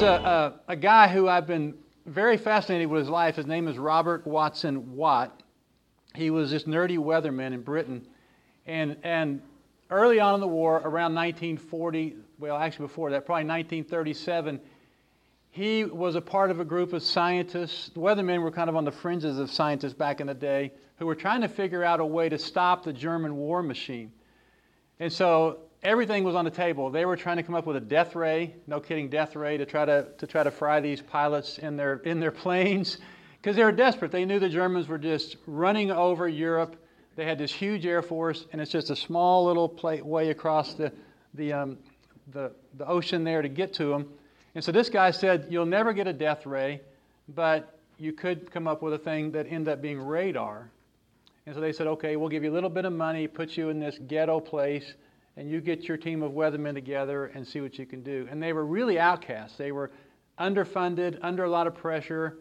There's a, a, a guy who I've been very fascinated with his life. His name is Robert Watson Watt. He was this nerdy weatherman in Britain. And, and early on in the war, around 1940, well, actually before that, probably 1937, he was a part of a group of scientists. The weathermen were kind of on the fringes of scientists back in the day who were trying to figure out a way to stop the German war machine. And so everything was on the table. They were trying to come up with a death ray, no kidding, death ray, to try to, to try to fry these pilots in their, in their planes because they were desperate. They knew the Germans were just running over Europe. They had this huge air force, and it's just a small little plate way across the, the, um, the, the ocean there to get to them. And so this guy said, You'll never get a death ray, but you could come up with a thing that ended up being radar. And so they said, Okay, we'll give you a little bit of money, put you in this ghetto place and you get your team of weathermen together and see what you can do. And they were really outcasts. They were underfunded, under a lot of pressure,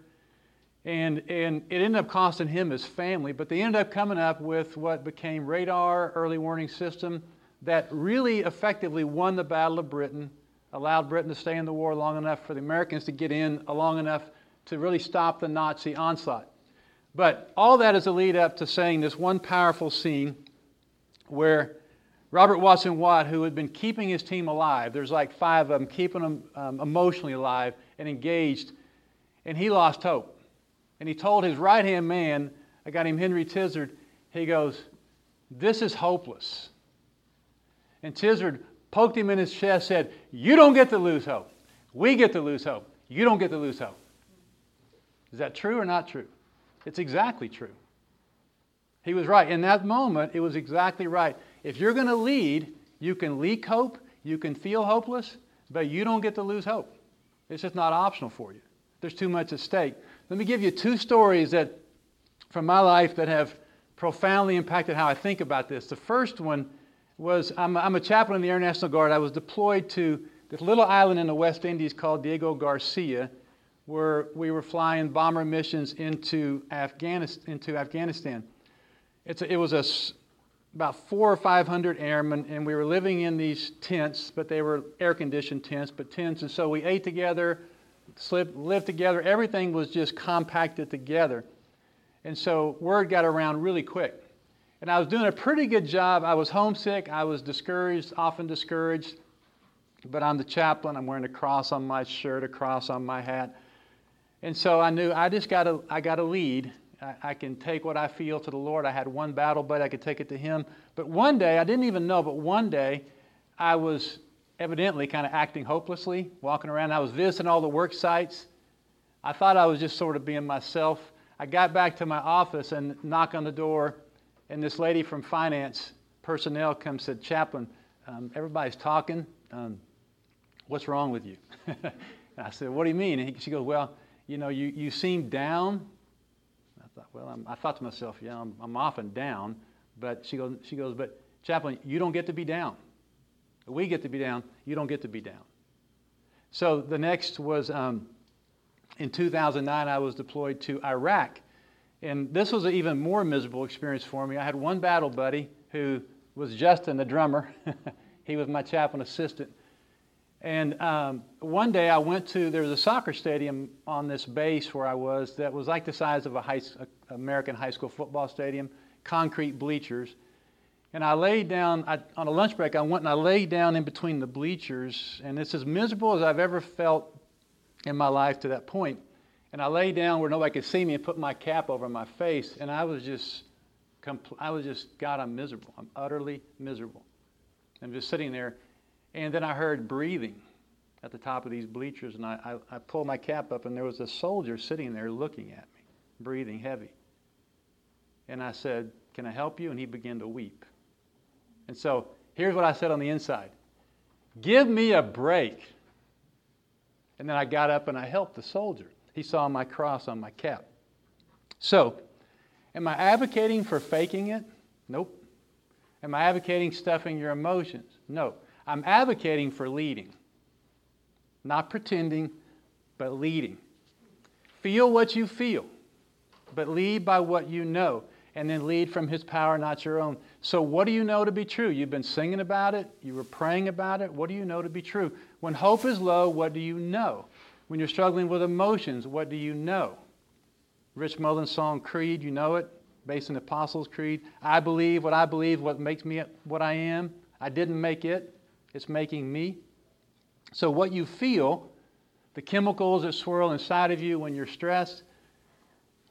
and, and it ended up costing him his family. But they ended up coming up with what became radar, early warning system, that really effectively won the Battle of Britain, allowed Britain to stay in the war long enough for the Americans to get in long enough to really stop the Nazi onslaught. But all that is a lead up to saying this one powerful scene where Robert Watson Watt, who had been keeping his team alive, there's like five of them, keeping them um, emotionally alive and engaged, and he lost hope. And he told his right hand man, a guy named Henry Tizard, he goes, This is hopeless. And Tizard poked him in his chest, said, You don't get to lose hope. We get to lose hope. You don't get to lose hope. Is that true or not true? It's exactly true. He was right. In that moment, it was exactly right. If you're going to lead, you can leak hope, you can feel hopeless, but you don't get to lose hope. It's just not optional for you. There's too much at stake. Let me give you two stories that from my life that have profoundly impacted how I think about this. The first one was I'm, I'm a chaplain in the Air National Guard. I was deployed to this little island in the West Indies called Diego Garcia, where we were flying bomber missions into Afghanistan. Into Afghanistan. A, it was a about four or five hundred airmen, and we were living in these tents, but they were air conditioned tents, but tents. And so we ate together, slept, lived together. Everything was just compacted together. And so word got around really quick. And I was doing a pretty good job. I was homesick. I was discouraged, often discouraged. But I'm the chaplain. I'm wearing a cross on my shirt, a cross on my hat. And so I knew I just got to I got to lead I, I can take what I feel to the Lord. I had one battle, but I could take it to Him. But one day, I didn't even know, but one day, I was evidently kind of acting hopelessly, walking around. I was visiting all the work sites. I thought I was just sort of being myself. I got back to my office and knock on the door, and this lady from finance personnel comes and said, Chaplain, um, everybody's talking. Um, what's wrong with you? I said, What do you mean? And he, she goes, Well, you know, you, you seem down thought, well, I'm, i thought to myself, yeah, I'm, I'm often down. But she goes, she goes, but chaplain, you don't get to be down. We get to be down. You don't get to be down. So the next was um, in 2009, I was deployed to Iraq. And this was an even more miserable experience for me. I had one battle buddy who was Justin, the drummer. he was my chaplain assistant. And um, one day I went to, there was a soccer stadium on this base where I was that was like the size of a high, American high school football stadium, concrete bleachers. And I laid down, I, on a lunch break, I went and I laid down in between the bleachers. And it's as miserable as I've ever felt in my life to that point. And I lay down where nobody could see me and put my cap over my face. And I was just, compl- I was just, God, I'm miserable. I'm utterly miserable. I'm just sitting there and then I heard breathing at the top of these bleachers, and I, I, I pulled my cap up, and there was a soldier sitting there looking at me, breathing heavy. And I said, Can I help you? And he began to weep. And so here's what I said on the inside Give me a break. And then I got up and I helped the soldier. He saw my cross on my cap. So, am I advocating for faking it? Nope. Am I advocating stuffing your emotions? No. I'm advocating for leading, not pretending, but leading. Feel what you feel, but lead by what you know, and then lead from His power, not your own. So, what do you know to be true? You've been singing about it, you were praying about it. What do you know to be true? When hope is low, what do you know? When you're struggling with emotions, what do you know? Rich Mullins' song Creed, you know it, based on the Apostles' Creed. I believe what I believe, what makes me what I am. I didn't make it, it's making me. So, what you feel, the chemicals that swirl inside of you when you're stressed,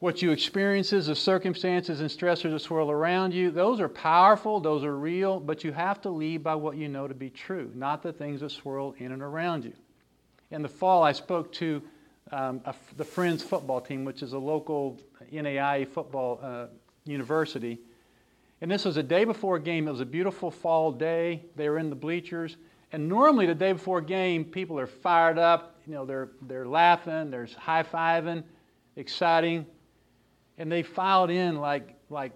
what you experience, the circumstances and stressors that swirl around you, those are powerful, those are real, but you have to lead by what you know to be true, not the things that swirl in and around you. In the fall, I spoke to um, a, the Friends football team, which is a local NAIA football uh, university. And this was a day before a game. It was a beautiful fall day. They were in the bleachers. And normally, the day before a game, people are fired up. You know, they're, they're laughing, they're high fiving, exciting. And they filed in like, like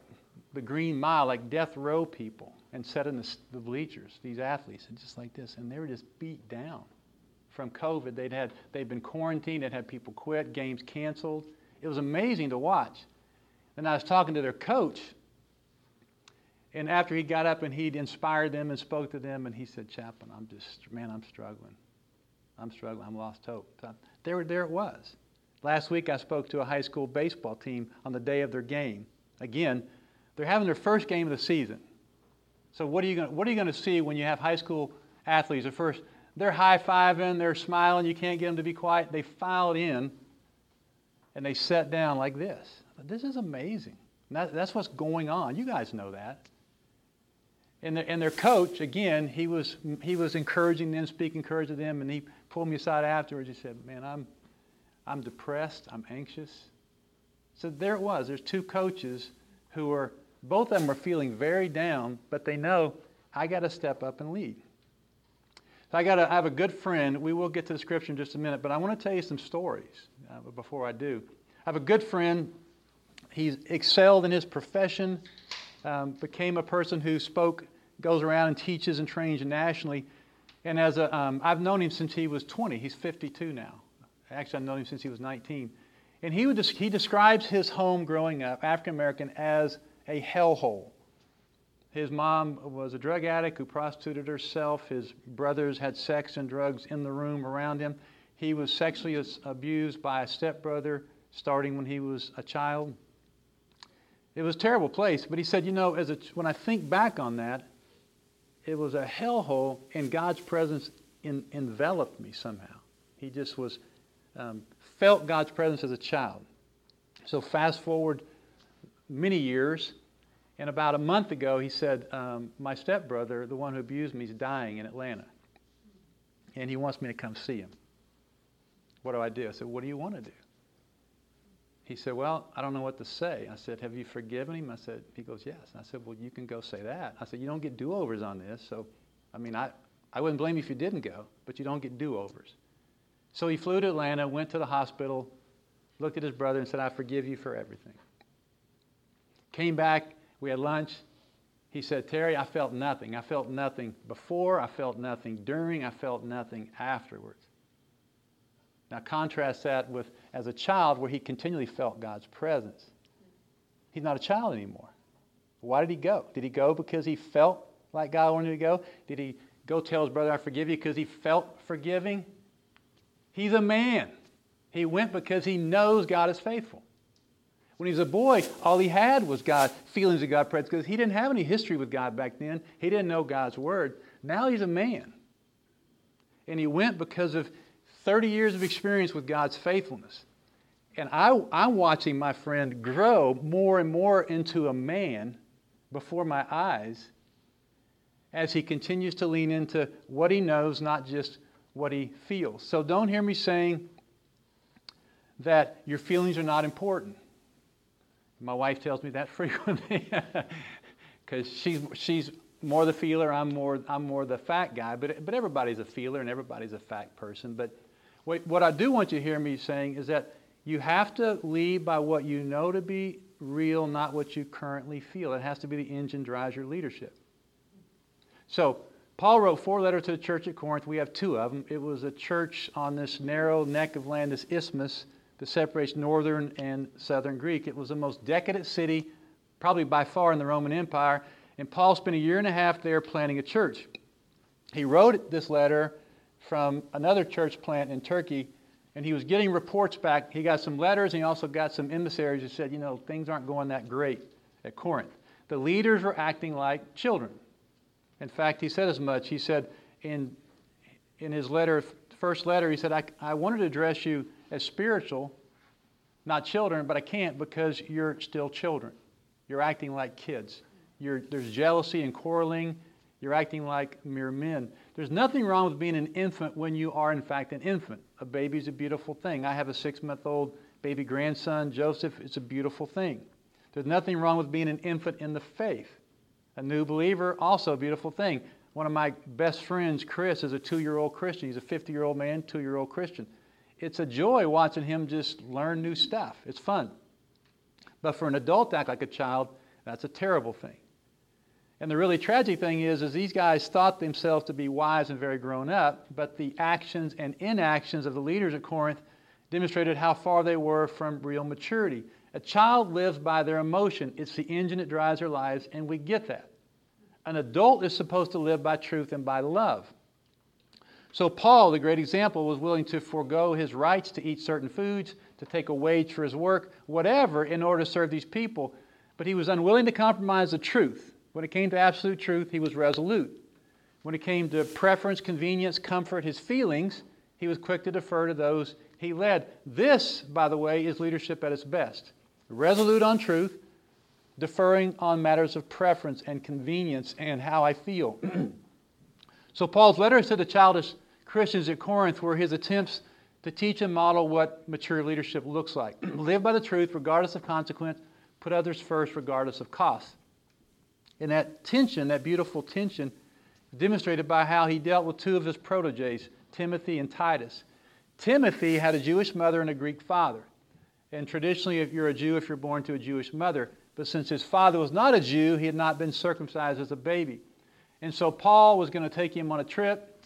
the Green Mile, like death row people, and sat in the, the bleachers, these athletes, and just like this. And they were just beat down from COVID. They'd had, they'd been quarantined, they'd had people quit, games canceled. It was amazing to watch. And I was talking to their coach, and after he got up and he'd inspired them and spoke to them, and he said, Chaplain, I'm just, man, I'm struggling. I'm struggling. I'm lost hope. There, there it was. Last week I spoke to a high school baseball team on the day of their game. Again, they're having their first game of the season. So what are you going, what are you going to see when you have high school athletes? At first, they're high fiving, they're smiling. You can't get them to be quiet. They filed in, and they sat down like this. This is amazing. That, that's what's going on. You guys know that. And, the, and their coach, again, he was, he was encouraging them, speaking encouragement to them, and he pulled me aside afterwards. He said, Man, I'm, I'm depressed, I'm anxious. So there it was. There's two coaches who are, both of them are feeling very down, but they know I got to step up and lead. So I got I have a good friend. We will get to the scripture in just a minute, but I want to tell you some stories uh, before I do. I have a good friend. He's excelled in his profession, um, became a person who spoke, goes around and teaches and trains nationally. And as a, um, I've known him since he was 20. He's 52 now. Actually, I've known him since he was 19. And he, would, he describes his home growing up, African American, as a hellhole. His mom was a drug addict who prostituted herself. His brothers had sex and drugs in the room around him. He was sexually abused by a stepbrother starting when he was a child. It was a terrible place, but he said, you know, as a, when I think back on that, it was a hellhole, and God's presence in, enveloped me somehow. He just was um, felt God's presence as a child. So fast forward many years, and about a month ago, he said, um, My stepbrother, the one who abused me, is dying in Atlanta. And he wants me to come see him. What do I do? I said, What do you want to do? He said, Well, I don't know what to say. I said, Have you forgiven him? I said, He goes, Yes. I said, Well, you can go say that. I said, You don't get do overs on this. So, I mean, I, I wouldn't blame you if you didn't go, but you don't get do overs. So he flew to Atlanta, went to the hospital, looked at his brother, and said, I forgive you for everything. Came back, we had lunch. He said, Terry, I felt nothing. I felt nothing before, I felt nothing during, I felt nothing afterwards. Now, contrast that with as a child where he continually felt God's presence. He's not a child anymore. Why did he go? Did he go because he felt like God wanted him to go? Did he go tell his brother, I forgive you, because he felt forgiving? He's a man. He went because he knows God is faithful. When he was a boy, all he had was God, feelings of God presence, because he didn't have any history with God back then. He didn't know God's word. Now he's a man. And he went because of 30 years of experience with God's faithfulness. And I, I'm watching my friend grow more and more into a man before my eyes as he continues to lean into what he knows, not just what he feels. So don't hear me saying that your feelings are not important. My wife tells me that frequently because she's, she's more the feeler, I'm more, I'm more the fact guy. But, but everybody's a feeler and everybody's a fact person. But what, I do want you to hear me saying is that you have to lead by what you know to be real, not what you currently feel. It has to be the engine drives your leadership. So Paul wrote four letters to the church at Corinth. We have two of them. It was a church on this narrow neck of land, this isthmus that separates northern and southern Greek. It was the most decadent city, probably by far in the Roman Empire. And Paul spent a year and a half there planting a church. He wrote this letter from another church plant in Turkey And he was getting reports back. He got some letters and he also got some emissaries who said, you know, things aren't going that great at Corinth. The leaders were acting like children. In fact, he said as much. He said in, in his letter, first letter, he said, I, I wanted to address you as spiritual, not children, but I can't because you're still children. You're acting like kids. You're, there's jealousy and quarreling. You're acting like mere men. There's nothing wrong with being an infant when you are, in fact, an infant. A baby is a beautiful thing. I have a six month old baby grandson, Joseph. It's a beautiful thing. There's nothing wrong with being an infant in the faith. A new believer, also a beautiful thing. One of my best friends, Chris, is a two year old Christian. He's a 50 year old man, two year old Christian. It's a joy watching him just learn new stuff. It's fun. But for an adult to act like a child, that's a terrible thing. And the really tragic thing is, is these guys thought themselves to be wise and very grown up, but the actions and inactions of the leaders at Corinth demonstrated how far they were from real maturity. A child lives by their emotion. It's the engine that drives their lives, and we get that. An adult is supposed to live by truth and by love. So, Paul, the great example, was willing to forego his rights to eat certain foods, to take a wage for his work, whatever, in order to serve these people. But he was unwilling to compromise the truth. When it came to absolute truth, he was resolute. When it came to preference, convenience, comfort, his feelings, he was quick to defer to those he led. This, by the way, is leadership at its best resolute on truth, deferring on matters of preference and convenience and how I feel. so, Paul's letters to the childish Christians at Corinth were his attempts to teach and model what mature leadership looks like. Live by the truth regardless of consequence, put others first regardless of cost. And that tension, that beautiful tension, demonstrated by how he dealt with two of his proteges, Timothy and Titus. Timothy had a Jewish mother and a Greek father. And traditionally, if you're a Jew, if you're born to a Jewish mother, but since his father was not a Jew, he had not been circumcised as a baby. And so Paul was going to take him on a trip,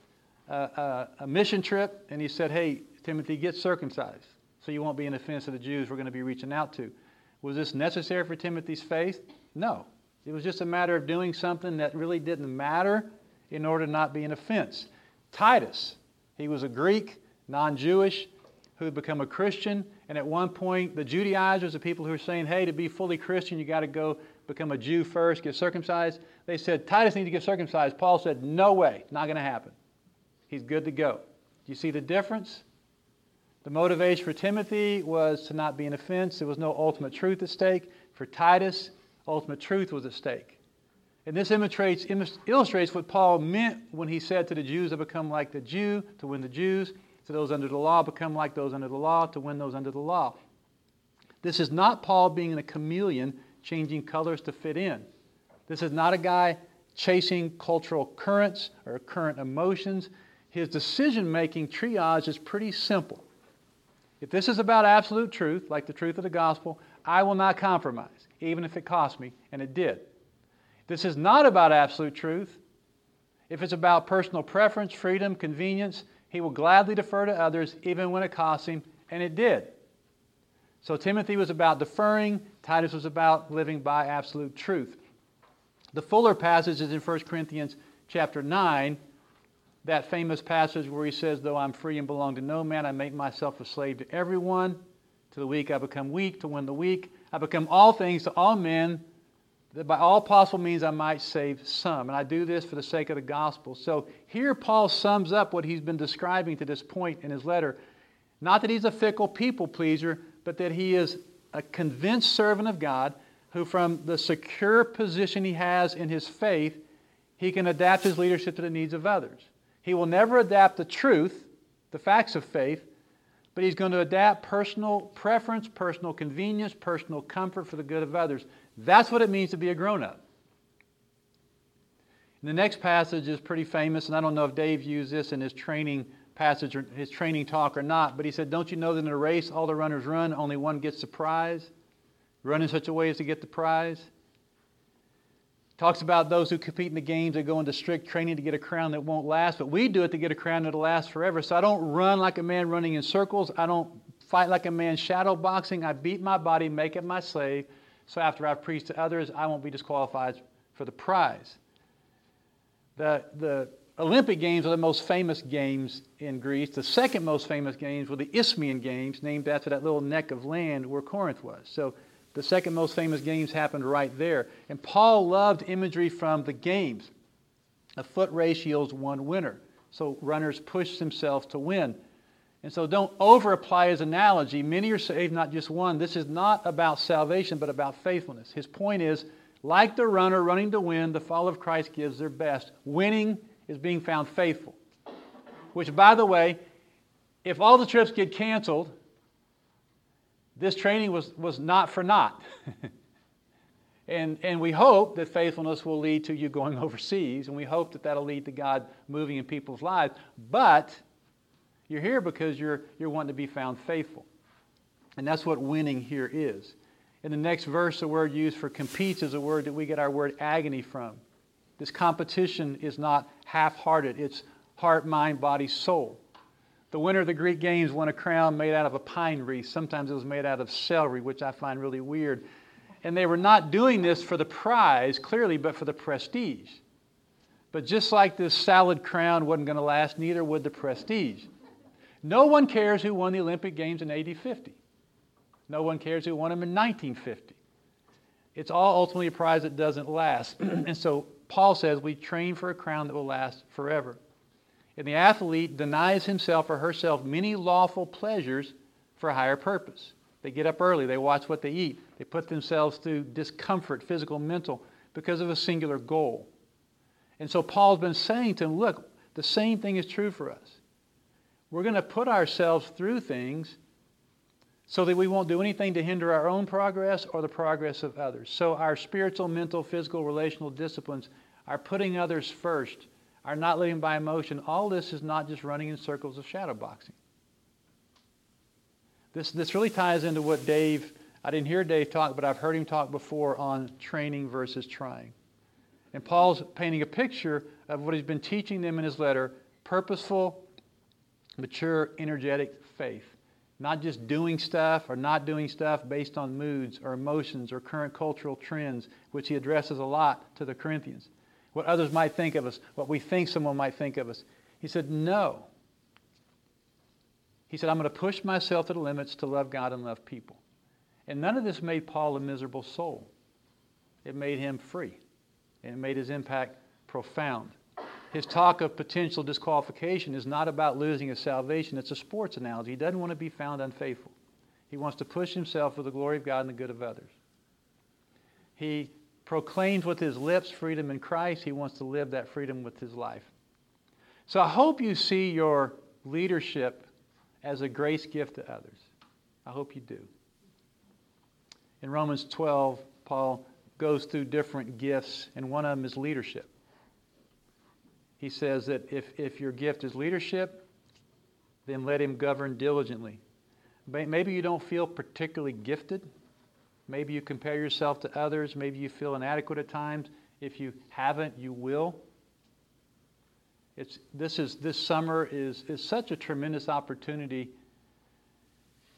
uh, uh, a mission trip, and he said, Hey, Timothy, get circumcised so you won't be an offense to the Jews we're going to be reaching out to. Was this necessary for Timothy's faith? No. It was just a matter of doing something that really didn't matter in order to not be an offense. Titus, he was a Greek, non Jewish, who had become a Christian. And at one point, the Judaizers, the people who were saying, hey, to be fully Christian, you got to go become a Jew first, get circumcised. They said, Titus needs to get circumcised. Paul said, no way, not going to happen. He's good to go. Do you see the difference? The motivation for Timothy was to not be an offense. There was no ultimate truth at stake. For Titus, ultimate truth was at stake. And this illustrates, what Paul meant when he said to the Jews to become like the Jew, to win the Jews, to those under the law, become like those under the law, to win those under the law. This is not Paul being a chameleon, changing colors to fit in. This is not a guy chasing cultural currents or current emotions. His decision making triage is pretty simple. If this is about absolute truth, like the truth of the gospel, I will not compromise even if it cost me, and it did. This is not about absolute truth. If it's about personal preference, freedom, convenience, he will gladly defer to others even when it costs him, and it did. So Timothy was about deferring, Titus was about living by absolute truth. The fuller passage is in 1 Corinthians chapter 9, that famous passage where he says, Though I'm free and belong to no man, I make myself a slave to everyone. To the weak I become weak to win the weak. I become all things to all men, that by all possible means I might save some. And I do this for the sake of the gospel. So here Paul sums up what he's been describing to this point in his letter. Not that he's a fickle people pleaser, but that he is a convinced servant of God who, from the secure position he has in his faith, he can adapt his leadership to the needs of others. He will never adapt the truth, the facts of faith, but he's going to adapt personal preference, personal convenience, personal comfort for the good of others. That's what it means to be a grown up. the next passage is pretty famous, and I don't know if Dave used this in his training passage or his training talk or not, but he said, Don't you know that in a race all the runners run, only one gets the prize? Run in such a way as to get the prize. Talks about those who compete in the games that go into strict training to get a crown that won't last, but we do it to get a crown that'll last forever. So I don't run like a man running in circles. I don't fight like a man shadow boxing. I beat my body, make it my slave. So after I've preached to others, I won't be disqualified for the prize. The, the Olympic Games are the most famous games in Greece. The second most famous games were the Isthmian Games, named after that little neck of land where Corinth was. So the second most famous games happened right there. And Paul loved imagery from the games. A foot race yields one winner. So runners push themselves to win. And so don't over apply his analogy. Many are saved, not just one. This is not about salvation, but about faithfulness. His point is like the runner running to win, the follower of Christ gives their best. Winning is being found faithful. Which, by the way, if all the trips get canceled, this training was, was not for naught. and, and we hope that faithfulness will lead to you going overseas, and we hope that that'll lead to God moving in people's lives. But you're here because you're, you're wanting to be found faithful. And that's what winning here is. In the next verse, the word used for competes is a word that we get our word agony from. This competition is not half hearted, it's heart, mind, body, soul. The winner of the Greek Games won a crown made out of a pine wreath. Sometimes it was made out of celery, which I find really weird. And they were not doing this for the prize, clearly, but for the prestige. But just like this salad crown wasn't going to last, neither would the prestige. No one cares who won the Olympic Games in AD 50. No one cares who won them in 1950. It's all ultimately a prize that doesn't last. and so Paul says we train for a crown that will last forever. And the athlete denies himself or herself many lawful pleasures for a higher purpose. They get up early, they watch what they eat, they put themselves through discomfort, physical, mental, because of a singular goal. And so Paul's been saying to them, look, the same thing is true for us. We're going to put ourselves through things so that we won't do anything to hinder our own progress or the progress of others. So our spiritual, mental, physical, relational disciplines are putting others first, are not living by emotion. All this is not just running in circles of shadow boxing. This, this really ties into what Dave, I didn't hear Dave talk, but I've heard him talk before on training versus trying. And Paul's painting a picture of what he's been teaching them in his letter purposeful, mature, energetic faith. Not just doing stuff or not doing stuff based on moods or emotions or current cultural trends, which he addresses a lot to the Corinthians. What others might think of us, what we think someone might think of us. He said, No. He said, I'm going to push myself to the limits to love God and love people. And none of this made Paul a miserable soul. It made him free, and it made his impact profound. His talk of potential disqualification is not about losing his salvation, it's a sports analogy. He doesn't want to be found unfaithful. He wants to push himself for the glory of God and the good of others. He proclaims with his lips freedom in Christ. He wants to live that freedom with his life. So I hope you see your leadership as a grace gift to others. I hope you do. In Romans 12, Paul goes through different gifts, and one of them is leadership he says that if, if your gift is leadership, then let him govern diligently. Maybe you don't feel particularly gifted. Maybe you compare yourself to others. Maybe you feel inadequate at times. If you haven't, you will. It's, this, is, this summer is, is such a tremendous opportunity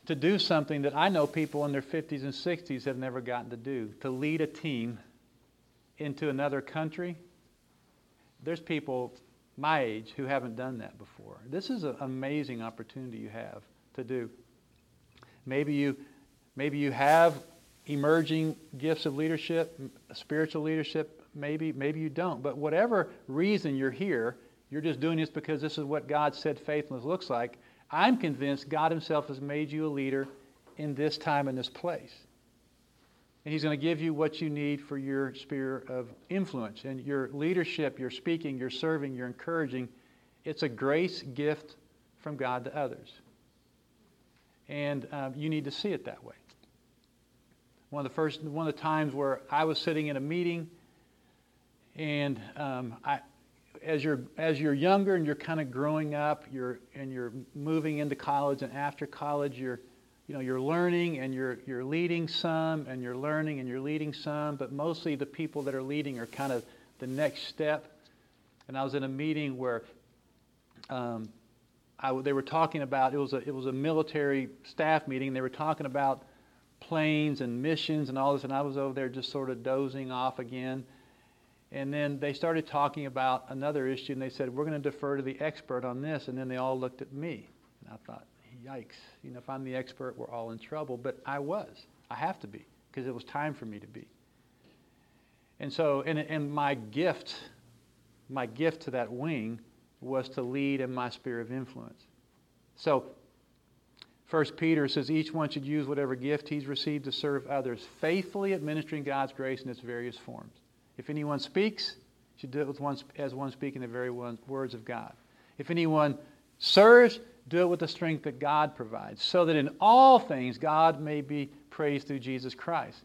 to do something that I know people in their 50s and 60s have never gotten to do to lead a team into another country there's people my age who haven't done that before. This is an amazing opportunity you have to do. Maybe you, maybe you have emerging gifts of leadership, spiritual leadership. Maybe, maybe you don't. But whatever reason you're here, you're just doing this because this is what God said faithfulness looks like. I'm convinced God Himself has made you a leader in this time and this place. And He's going to give you what you need for your sphere of influence and your leadership, your speaking, your serving, your encouraging. It's a grace gift from God to others. And um, you need to see it that way. One of the first, one of the times where I was sitting in a meeting, and um, I, as you're as you're younger and you're kind of growing up, you're and you're moving into college, and after college, you're you know, you're learning and you're, you're leading some and you're learning and you're leading some, but mostly the people that are leading are kind of the next step. And I was in a meeting where um, I, they were talking about, it was, a, it was a military staff meeting, they were talking about planes and missions and all this, and I was over there just sort of dozing off again. And then they started talking about another issue, and they said, We're going to defer to the expert on this. And then they all looked at me. And I thought, Yikes. You know, if I'm the expert, we're all in trouble. But I was. I have to be, because it was time for me to be. And so, and, and my gift, my gift to that wing was to lead in my sphere of influence. So, First Peter says each one should use whatever gift he's received to serve others, faithfully administering God's grace in its various forms. If anyone speaks, should do it with one, as one speaking the very one, words of God. If anyone serves, do it with the strength that God provides, so that in all things God may be praised through Jesus Christ.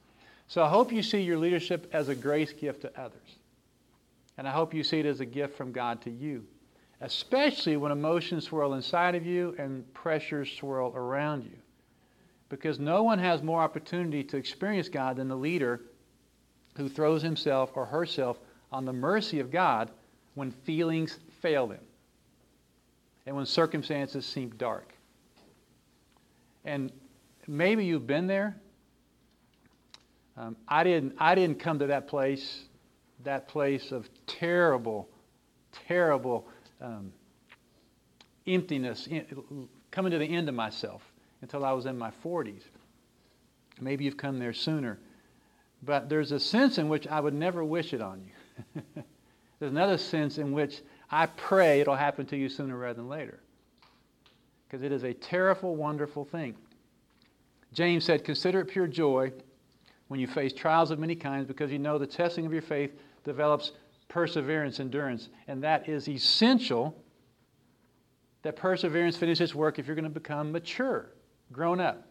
So I hope you see your leadership as a grace gift to others. And I hope you see it as a gift from God to you, especially when emotions swirl inside of you and pressures swirl around you. Because no one has more opportunity to experience God than the leader who throws himself or herself on the mercy of God when feelings fail them and when circumstances seem dark. And maybe you've been there. Um, I, didn't, I didn't come to that place, that place of terrible, terrible um, emptiness, coming to the end of myself until I was in my 40s. Maybe you've come there sooner. But there's a sense in which I would never wish it on you. there's another sense in which I pray it'll happen to you sooner rather than later. Because it is a terrible, wonderful thing. James said, Consider it pure joy when you face trials of many kinds, because you know the testing of your faith develops perseverance, endurance. And that is essential that perseverance finish its work if you're going to become mature, grown up,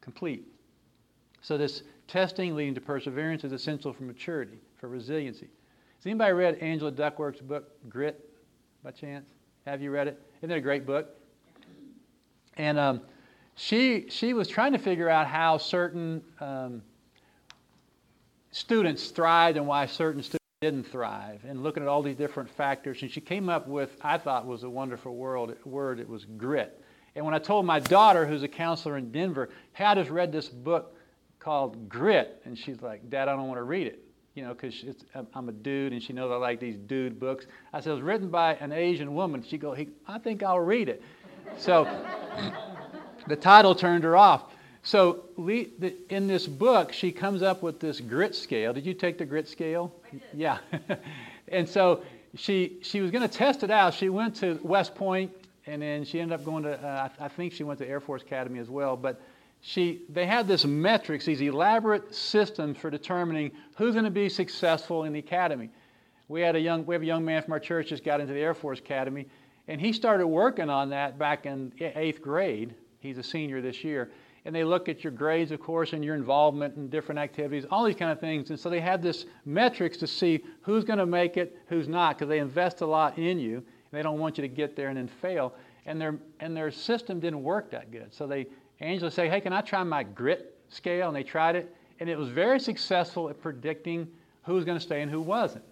complete. So, this testing leading to perseverance is essential for maturity, for resiliency. Has anybody read Angela Duckworth's book, Grit, by chance? Have you read it? Isn't it a great book? And um, she, she was trying to figure out how certain um, students thrived and why certain students didn't thrive, and looking at all these different factors. And she came up with, I thought was a wonderful word, word it was grit. And when I told my daughter, who's a counselor in Denver, hey, I just read this book called Grit, and she's like, Dad, I don't want to read it you know, because I'm a dude and she knows I like these dude books. I said, it was written by an Asian woman. She go, I think I'll read it. So the title turned her off. So in this book, she comes up with this grit scale. Did you take the grit scale? Yeah. and so she, she was going to test it out. She went to West Point and then she ended up going to, uh, I think she went to Air Force Academy as well. But she, they had this metrics, these elaborate systems for determining who's going to be successful in the academy. We, had a young, we have a young man from our church just got into the Air Force Academy, and he started working on that back in eighth grade. He's a senior this year. And they look at your grades, of course, and your involvement in different activities, all these kind of things. And so they have this metrics to see who's going to make it, who's not, because they invest a lot in you. They don't want you to get there and then fail. And their, and their system didn't work that good. So they Angela said, Hey, can I try my grit scale? And they tried it, and it was very successful at predicting who was going to stay and who wasn't.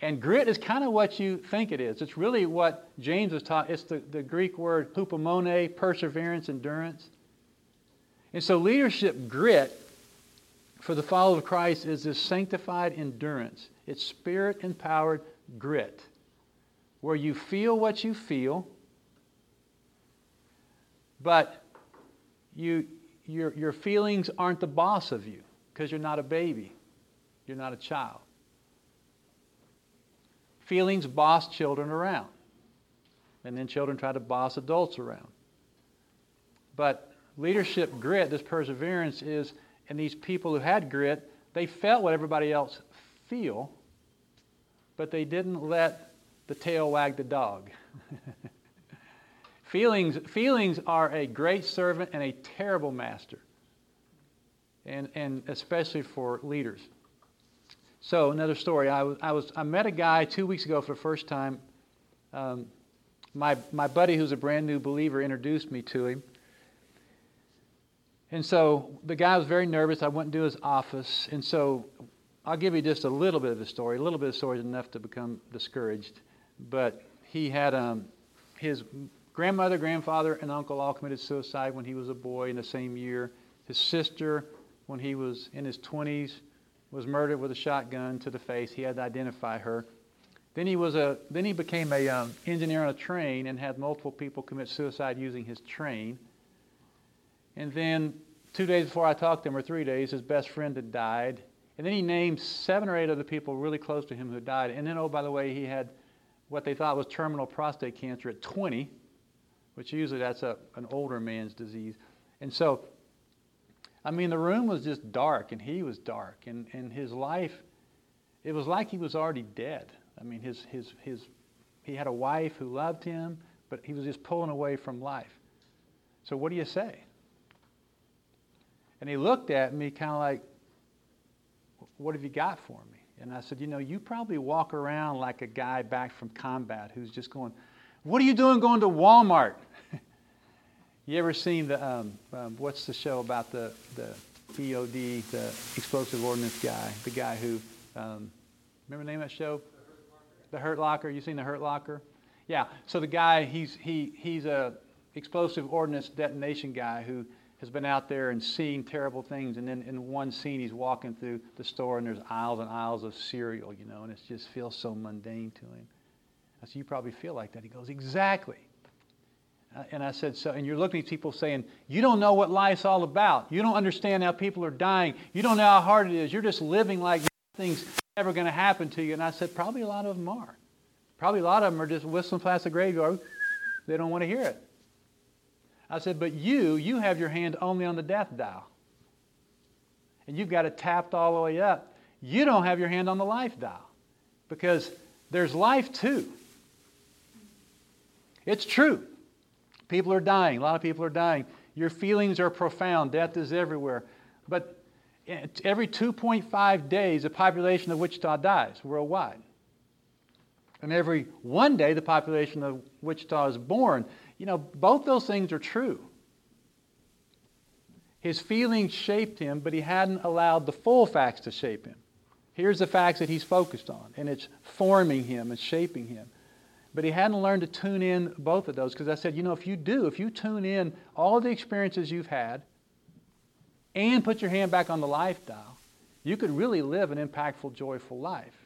And grit is kind of what you think it is. It's really what James was taught. It's the, the Greek word hupomone, perseverance, endurance. And so leadership grit for the follower of Christ is this sanctified endurance. It's spirit empowered grit, where you feel what you feel, but you, your, your feelings aren't the boss of you because you're not a baby, you're not a child. Feelings boss children around, and then children try to boss adults around. But leadership grit, this perseverance is, and these people who had grit, they felt what everybody else feel, but they didn't let the tail wag the dog. Feelings, feelings are a great servant and a terrible master, and, and especially for leaders. So, another story. I, was, I, was, I met a guy two weeks ago for the first time. Um, my, my buddy, who's a brand new believer, introduced me to him. And so the guy was very nervous. I went into his office. And so I'll give you just a little bit of the story. A little bit of the story is enough to become discouraged. But he had um, his grandmother, grandfather, and uncle all committed suicide when he was a boy in the same year. His sister, when he was in his 20s, was murdered with a shotgun to the face. He had to identify her. Then he was a then he became a um, engineer on a train and had multiple people commit suicide using his train. And then two days before I talked to him, or three days, his best friend had died. And then he named seven or eight other people really close to him who died. And then, oh, by the way, he had what they thought was terminal prostate cancer at 20, which usually that's a, an older man's disease. And so, I mean, the room was just dark, and he was dark, and, and his life, it was like he was already dead. I mean, his, his, his, he had a wife who loved him, but he was just pulling away from life. So, what do you say? And he looked at me kind of like, What have you got for me? And I said, You know, you probably walk around like a guy back from combat who's just going, What are you doing going to Walmart? you ever seen the, um, um, what's the show about the, the EOD, the explosive ordnance guy, the guy who, um, remember the name of that show? The Hurt Locker. You seen the Hurt Locker? Yeah. So the guy, he's he he's a explosive ordnance detonation guy who has been out there and seen terrible things. And then in one scene, he's walking through the store and there's aisles and aisles of cereal, you know, and it just feels so mundane to him. I said, You probably feel like that. He goes, Exactly. Uh, and I said, So, and you're looking at people saying, You don't know what life's all about. You don't understand how people are dying. You don't know how hard it is. You're just living like nothing's ever going to happen to you. And I said, Probably a lot of them are. Probably a lot of them are just whistling past the graveyard. They don't want to hear it. I said, but you, you have your hand only on the death dial. And you've got it tapped all the way up. You don't have your hand on the life dial because there's life too. It's true. People are dying. A lot of people are dying. Your feelings are profound. Death is everywhere. But every 2.5 days, the population of Wichita dies worldwide. And every one day, the population of Wichita is born. You know, both those things are true. His feelings shaped him, but he hadn't allowed the full facts to shape him. Here's the facts that he's focused on, and it's forming him and shaping him. But he hadn't learned to tune in both of those because I said, you know, if you do, if you tune in all the experiences you've had and put your hand back on the life dial, you could really live an impactful, joyful life.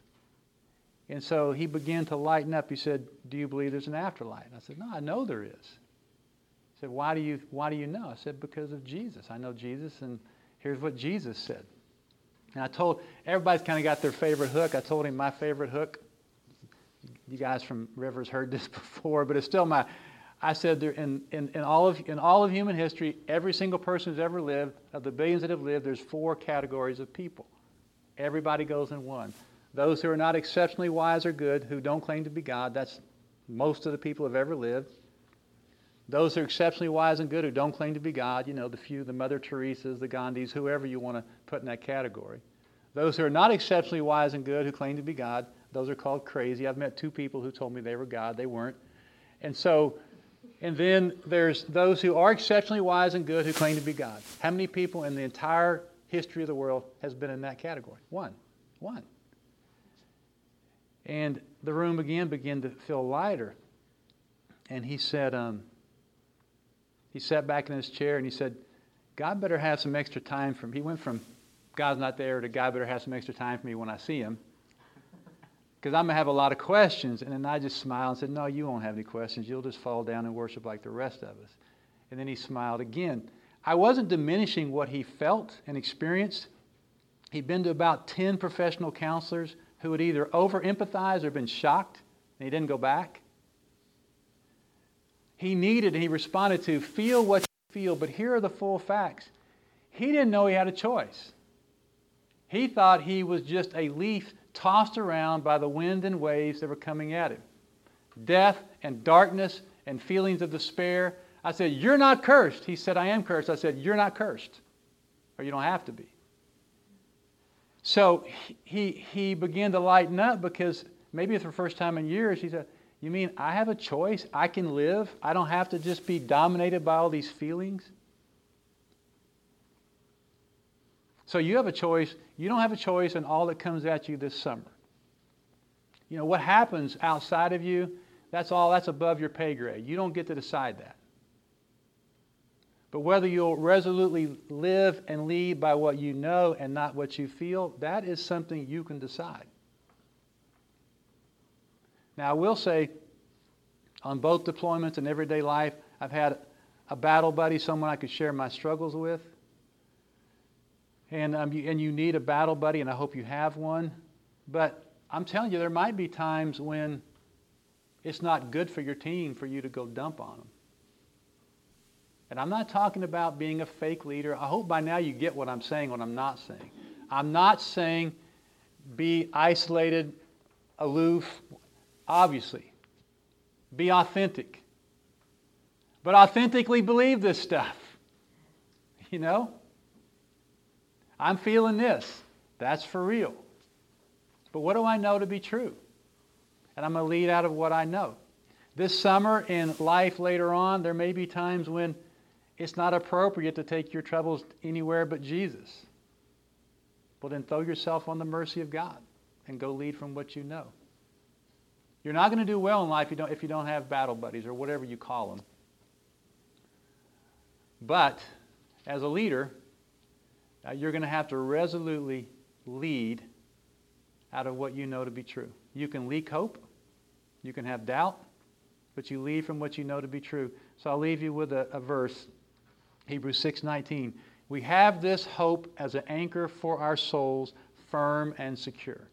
And so he began to lighten up. He said, Do you believe there's an afterlife? And I said, No, I know there is. He said, Why do you, why do you know? I said, Because of Jesus. I know Jesus, and here's what Jesus said. And I told, everybody's kind of got their favorite hook. I told him my favorite hook. You guys from Rivers heard this before, but it's still my. I said there in, in, in, all of, in all of human history, every single person who's ever lived, of the billions that have lived, there's four categories of people. Everybody goes in one. Those who are not exceptionally wise or good, who don't claim to be God, that's most of the people who have ever lived. Those who are exceptionally wise and good, who don't claim to be God, you know, the few, the Mother Teresa's, the Gandhis, whoever you want to put in that category. Those who are not exceptionally wise and good, who claim to be God, those are called crazy. I've met two people who told me they were God, they weren't. And so, and then there's those who are exceptionally wise and good who claim to be God. How many people in the entire history of the world has been in that category? One. One. And the room again began to feel lighter. And he said, um, he sat back in his chair and he said, God better have some extra time for me. He went from God's not there to God better have some extra time for me when I see him. Because I'm going to have a lot of questions. And then I just smiled and said, No, you won't have any questions. You'll just fall down and worship like the rest of us. And then he smiled again. I wasn't diminishing what he felt and experienced. He'd been to about 10 professional counselors who had either over empathized or been shocked and he didn't go back. He needed and he responded to feel what you feel, but here are the full facts. He didn't know he had a choice. He thought he was just a leaf tossed around by the wind and waves that were coming at him. Death and darkness and feelings of despair. I said, You're not cursed. He said, I am cursed. I said, You're not cursed, or you don't have to be. So he, he began to lighten up because maybe it's the first time in years, he said, You mean I have a choice? I can live? I don't have to just be dominated by all these feelings? So you have a choice. You don't have a choice in all that comes at you this summer. You know, what happens outside of you, that's all, that's above your pay grade. You don't get to decide that. But whether you'll resolutely live and lead by what you know and not what you feel, that is something you can decide. Now, I will say, on both deployments and everyday life, I've had a battle buddy, someone I could share my struggles with. And, um, you, and you need a battle buddy, and I hope you have one. But I'm telling you, there might be times when it's not good for your team for you to go dump on them. And I'm not talking about being a fake leader. I hope by now you get what I'm saying, what I'm not saying. I'm not saying be isolated, aloof, obviously. Be authentic. But authentically believe this stuff. You know? I'm feeling this. That's for real. But what do I know to be true? And I'm going to lead out of what I know. This summer in life later on, there may be times when it's not appropriate to take your troubles anywhere but Jesus. Well, then throw yourself on the mercy of God and go lead from what you know. You're not going to do well in life if you don't, have battle buddies or whatever you call them. But as a leader, uh, you're going to have to resolutely lead out of what you know to be true. You can leak hope, you can have doubt, but you lead from what you know to be true. So I'll leave you with a, a verse, Hebrews 6:19. We have this hope as an anchor for our souls, firm and secure.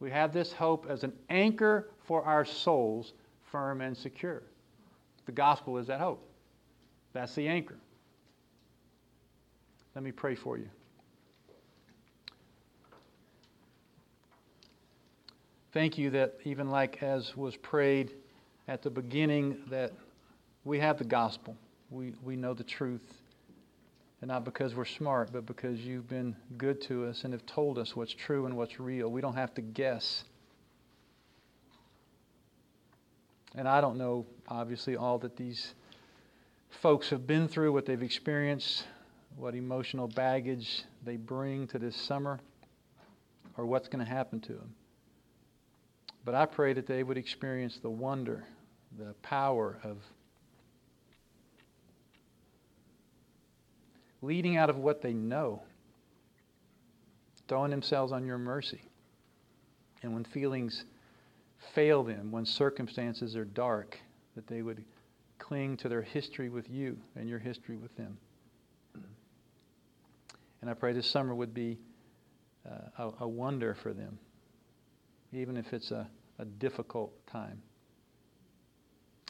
We have this hope as an anchor for our souls, firm and secure. The gospel is that hope. That's the anchor. Let me pray for you. Thank you that even like as was prayed at the beginning, that we have the gospel. We, we know the truth. And not because we're smart, but because you've been good to us and have told us what's true and what's real. We don't have to guess. And I don't know, obviously, all that these folks have been through, what they've experienced, what emotional baggage they bring to this summer, or what's going to happen to them. But I pray that they would experience the wonder, the power of leading out of what they know, throwing themselves on your mercy. And when feelings fail them, when circumstances are dark, that they would cling to their history with you and your history with them. And I pray this summer would be uh, a, a wonder for them even if it's a, a difficult time.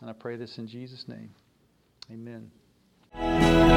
And I pray this in Jesus' name. Amen.